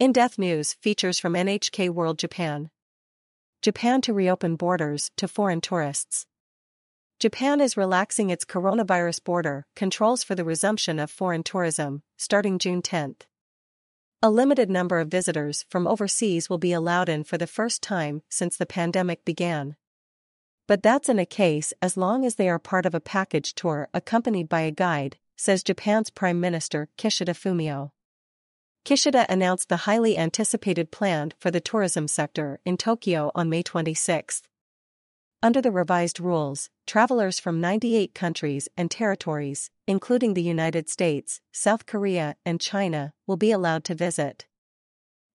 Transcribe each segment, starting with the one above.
In Depth News features from NHK World Japan. Japan to reopen borders to foreign tourists. Japan is relaxing its coronavirus border controls for the resumption of foreign tourism, starting June 10. A limited number of visitors from overseas will be allowed in for the first time since the pandemic began. But that's in a case as long as they are part of a package tour accompanied by a guide, says Japan's Prime Minister Kishida Fumio. Kishida announced the highly anticipated plan for the tourism sector in Tokyo on May 26. Under the revised rules, travelers from 98 countries and territories, including the United States, South Korea, and China, will be allowed to visit.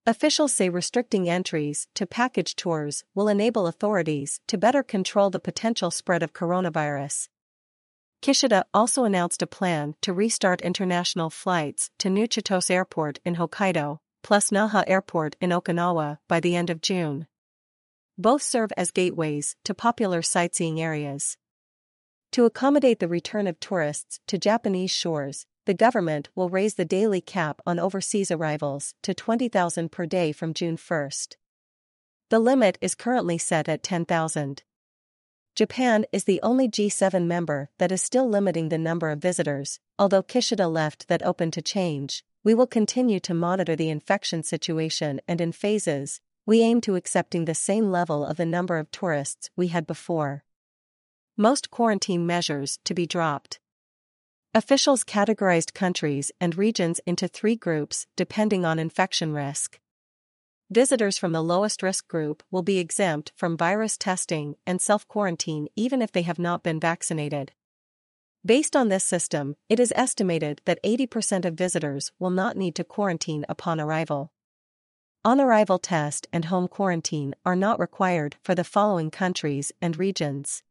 Officials say restricting entries to package tours will enable authorities to better control the potential spread of coronavirus Kishida also announced a plan to restart international flights to New Airport in Hokkaido, plus Naha Airport in Okinawa by the end of June. Both serve as gateways to popular sightseeing areas. To accommodate the return of tourists to Japanese shores, the government will raise the daily cap on overseas arrivals to 20,000 per day from June 1. The limit is currently set at 10,000. Japan is the only G7 member that is still limiting the number of visitors, although Kishida left that open to change. We will continue to monitor the infection situation and in phases, we aim to accepting the same level of the number of tourists we had before. Most quarantine measures to be dropped. Officials categorized countries and regions into three groups depending on infection risk. Visitors from the lowest risk group will be exempt from virus testing and self quarantine even if they have not been vaccinated. Based on this system, it is estimated that 80% of visitors will not need to quarantine upon arrival. On arrival test and home quarantine are not required for the following countries and regions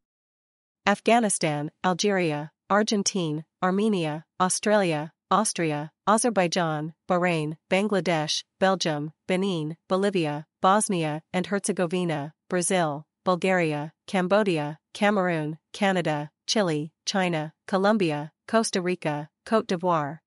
Afghanistan, Algeria, Argentina, Armenia, Australia, Austria, Azerbaijan, Bahrain, Bangladesh, Belgium, Benin, Bolivia, Bosnia and Herzegovina, Brazil, Bulgaria, Cambodia, Cameroon, Canada, Chile, China, Colombia, Costa Rica, Cote d'Ivoire,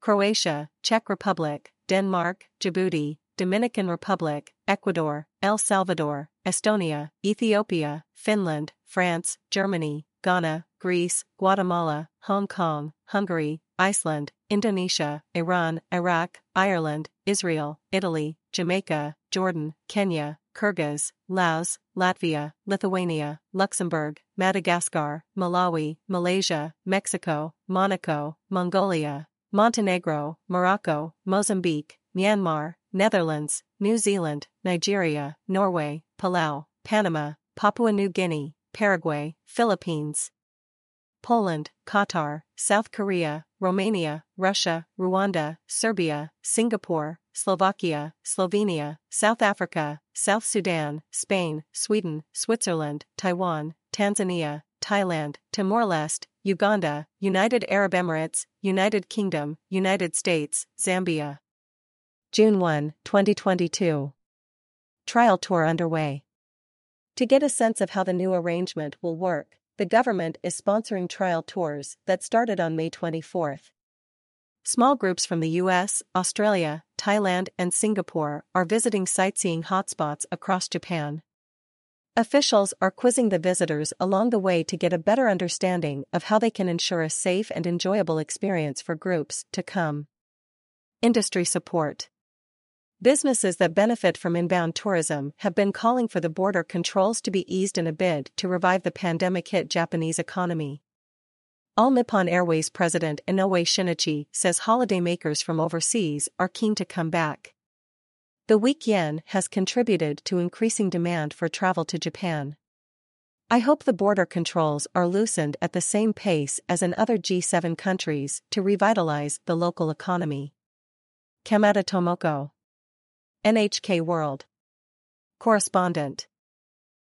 Croatia, Czech Republic, Denmark, Djibouti, Dominican Republic, Ecuador, El Salvador, Estonia, Ethiopia, Finland, France, Germany, Ghana, Greece, Guatemala, Hong Kong, Hungary, Iceland, Indonesia, Iran, Iraq, Ireland, Israel, Italy, Jamaica, Jordan, Kenya, Kyrgyz, Laos, Latvia, Lithuania, Luxembourg, Madagascar, Malawi, Malaysia, Mexico, Monaco, Mongolia, Montenegro, Morocco, Mozambique, Myanmar, Netherlands, New Zealand, Nigeria, Norway, Palau, Panama, Papua New Guinea, Paraguay, Philippines, Poland, Qatar, South Korea, Romania, Russia, Rwanda, Serbia, Singapore, Slovakia, Slovenia, South Africa, South Sudan, Spain, Sweden, Switzerland, Taiwan, Tanzania, Thailand, Timor-Leste, Uganda, United Arab Emirates, United Kingdom, United States, Zambia. June 1, 2022. Trial tour underway. To get a sense of how the new arrangement will work, the government is sponsoring trial tours that started on May 24. Small groups from the US, Australia, Thailand, and Singapore are visiting sightseeing hotspots across Japan. Officials are quizzing the visitors along the way to get a better understanding of how they can ensure a safe and enjoyable experience for groups to come. Industry support. Businesses that benefit from inbound tourism have been calling for the border controls to be eased in a bid to revive the pandemic hit Japanese economy. All Nippon Airways president Inoue Shinichi says holidaymakers from overseas are keen to come back. The weak yen has contributed to increasing demand for travel to Japan. I hope the border controls are loosened at the same pace as in other G7 countries to revitalize the local economy. Kamada Tomoko NHK World. Correspondent